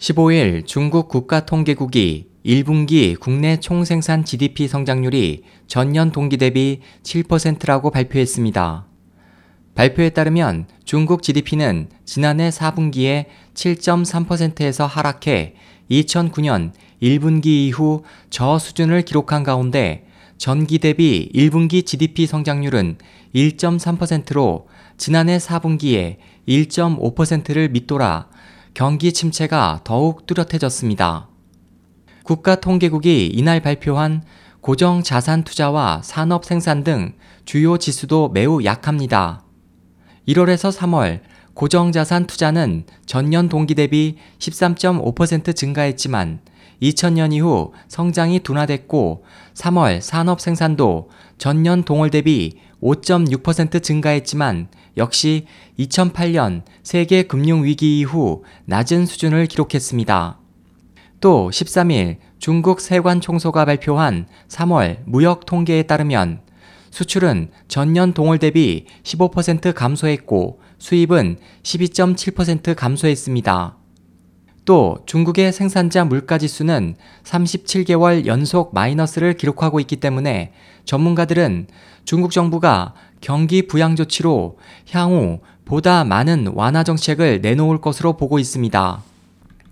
15일 중국 국가통계국이 1분기 국내 총생산 GDP 성장률이 전년 동기 대비 7%라고 발표했습니다. 발표에 따르면 중국 GDP는 지난해 4분기에 7.3%에서 하락해 2009년 1분기 이후 저 수준을 기록한 가운데 전기 대비 1분기 GDP 성장률은 1.3%로 지난해 4분기에 1.5%를 밑돌아 경기 침체가 더욱 뚜렷해졌습니다. 국가통계국이 이날 발표한 고정 자산 투자와 산업 생산 등 주요 지수도 매우 약합니다. 1월에서 3월 고정 자산 투자는 전년 동기 대비 13.5% 증가했지만 2000년 이후 성장이 둔화됐고 3월 산업 생산도 전년 동월 대비 5.6% 증가했지만 역시 2008년 세계 금융위기 이후 낮은 수준을 기록했습니다. 또 13일 중국 세관 총소가 발표한 3월 무역 통계에 따르면 수출은 전년 동월 대비 15% 감소했고 수입은 12.7% 감소했습니다. 또 중국의 생산자 물가 지수는 37개월 연속 마이너스를 기록하고 있기 때문에 전문가들은 중국 정부가 경기 부양 조치로 향후 보다 많은 완화 정책을 내놓을 것으로 보고 있습니다.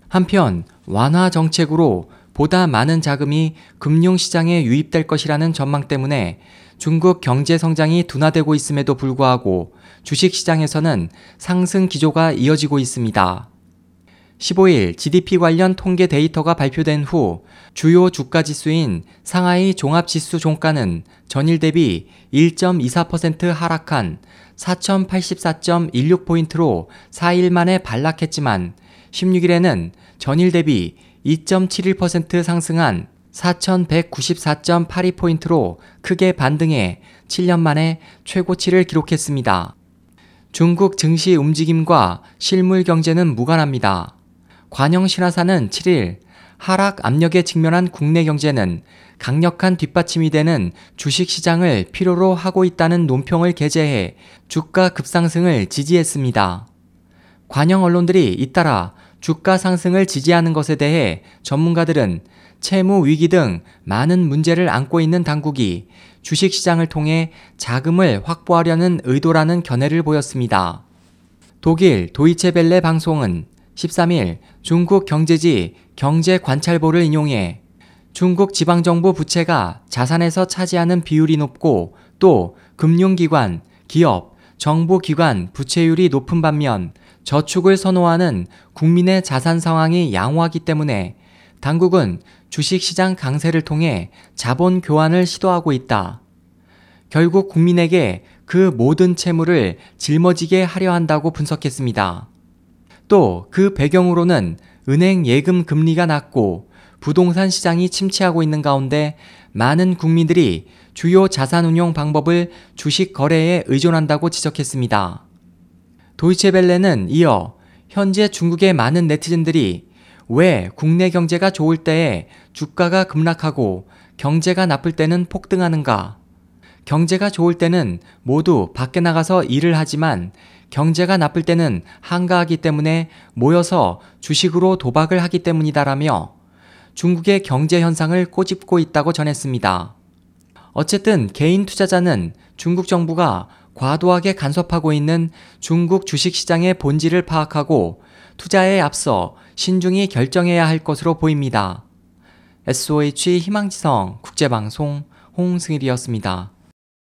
한편 완화 정책으로 보다 많은 자금이 금융시장에 유입될 것이라는 전망 때문에 중국 경제 성장이 둔화되고 있음에도 불구하고 주식시장에서는 상승 기조가 이어지고 있습니다. 15일 GDP 관련 통계 데이터가 발표된 후 주요 주가 지수인 상하이 종합 지수 종가는 전일 대비 1.24% 하락한 4084.16포인트로 4일 만에 반락했지만 16일에는 전일 대비 2.71% 상승한 4194.82포인트로 크게 반등해 7년 만에 최고치를 기록했습니다. 중국 증시 움직임과 실물 경제는 무관합니다. 관영 신화사는 7일 하락 압력에 직면한 국내 경제는 강력한 뒷받침이 되는 주식 시장을 필요로 하고 있다는 논평을 게재해 주가 급상승을 지지했습니다. 관영 언론들이 잇따라 주가 상승을 지지하는 것에 대해 전문가들은 채무 위기 등 많은 문제를 안고 있는 당국이 주식 시장을 통해 자금을 확보하려는 의도라는 견해를 보였습니다. 독일 도이체벨레 방송은 13일 중국 경제지 경제관찰보를 인용해 중국 지방정부 부채가 자산에서 차지하는 비율이 높고 또 금융기관, 기업, 정부기관 부채율이 높은 반면 저축을 선호하는 국민의 자산 상황이 양호하기 때문에 당국은 주식시장 강세를 통해 자본 교환을 시도하고 있다. 결국 국민에게 그 모든 채무를 짊어지게 하려 한다고 분석했습니다. 또 그 배경으로는 은행 예금 금리가 낮고 부동산 시장이 침체하고 있는 가운데 많은 국민들이 주요 자산 운용 방법을 주식 거래에 의존한다고 지적했습니다. 도이체벨레는 이어 현재 중국의 많은 네티즌들이 왜 국내 경제가 좋을 때에 주가가 급락하고 경제가 나쁠 때는 폭등하는가? 경제가 좋을 때는 모두 밖에 나가서 일을 하지만 경제가 나쁠 때는 한가하기 때문에 모여서 주식으로 도박을 하기 때문이다라며 중국의 경제 현상을 꼬집고 있다고 전했습니다. 어쨌든 개인 투자자는 중국 정부가 과도하게 간섭하고 있는 중국 주식시장의 본질을 파악하고 투자에 앞서 신중히 결정해야 할 것으로 보입니다. SOH 희망지성 국제방송 홍승일이었습니다.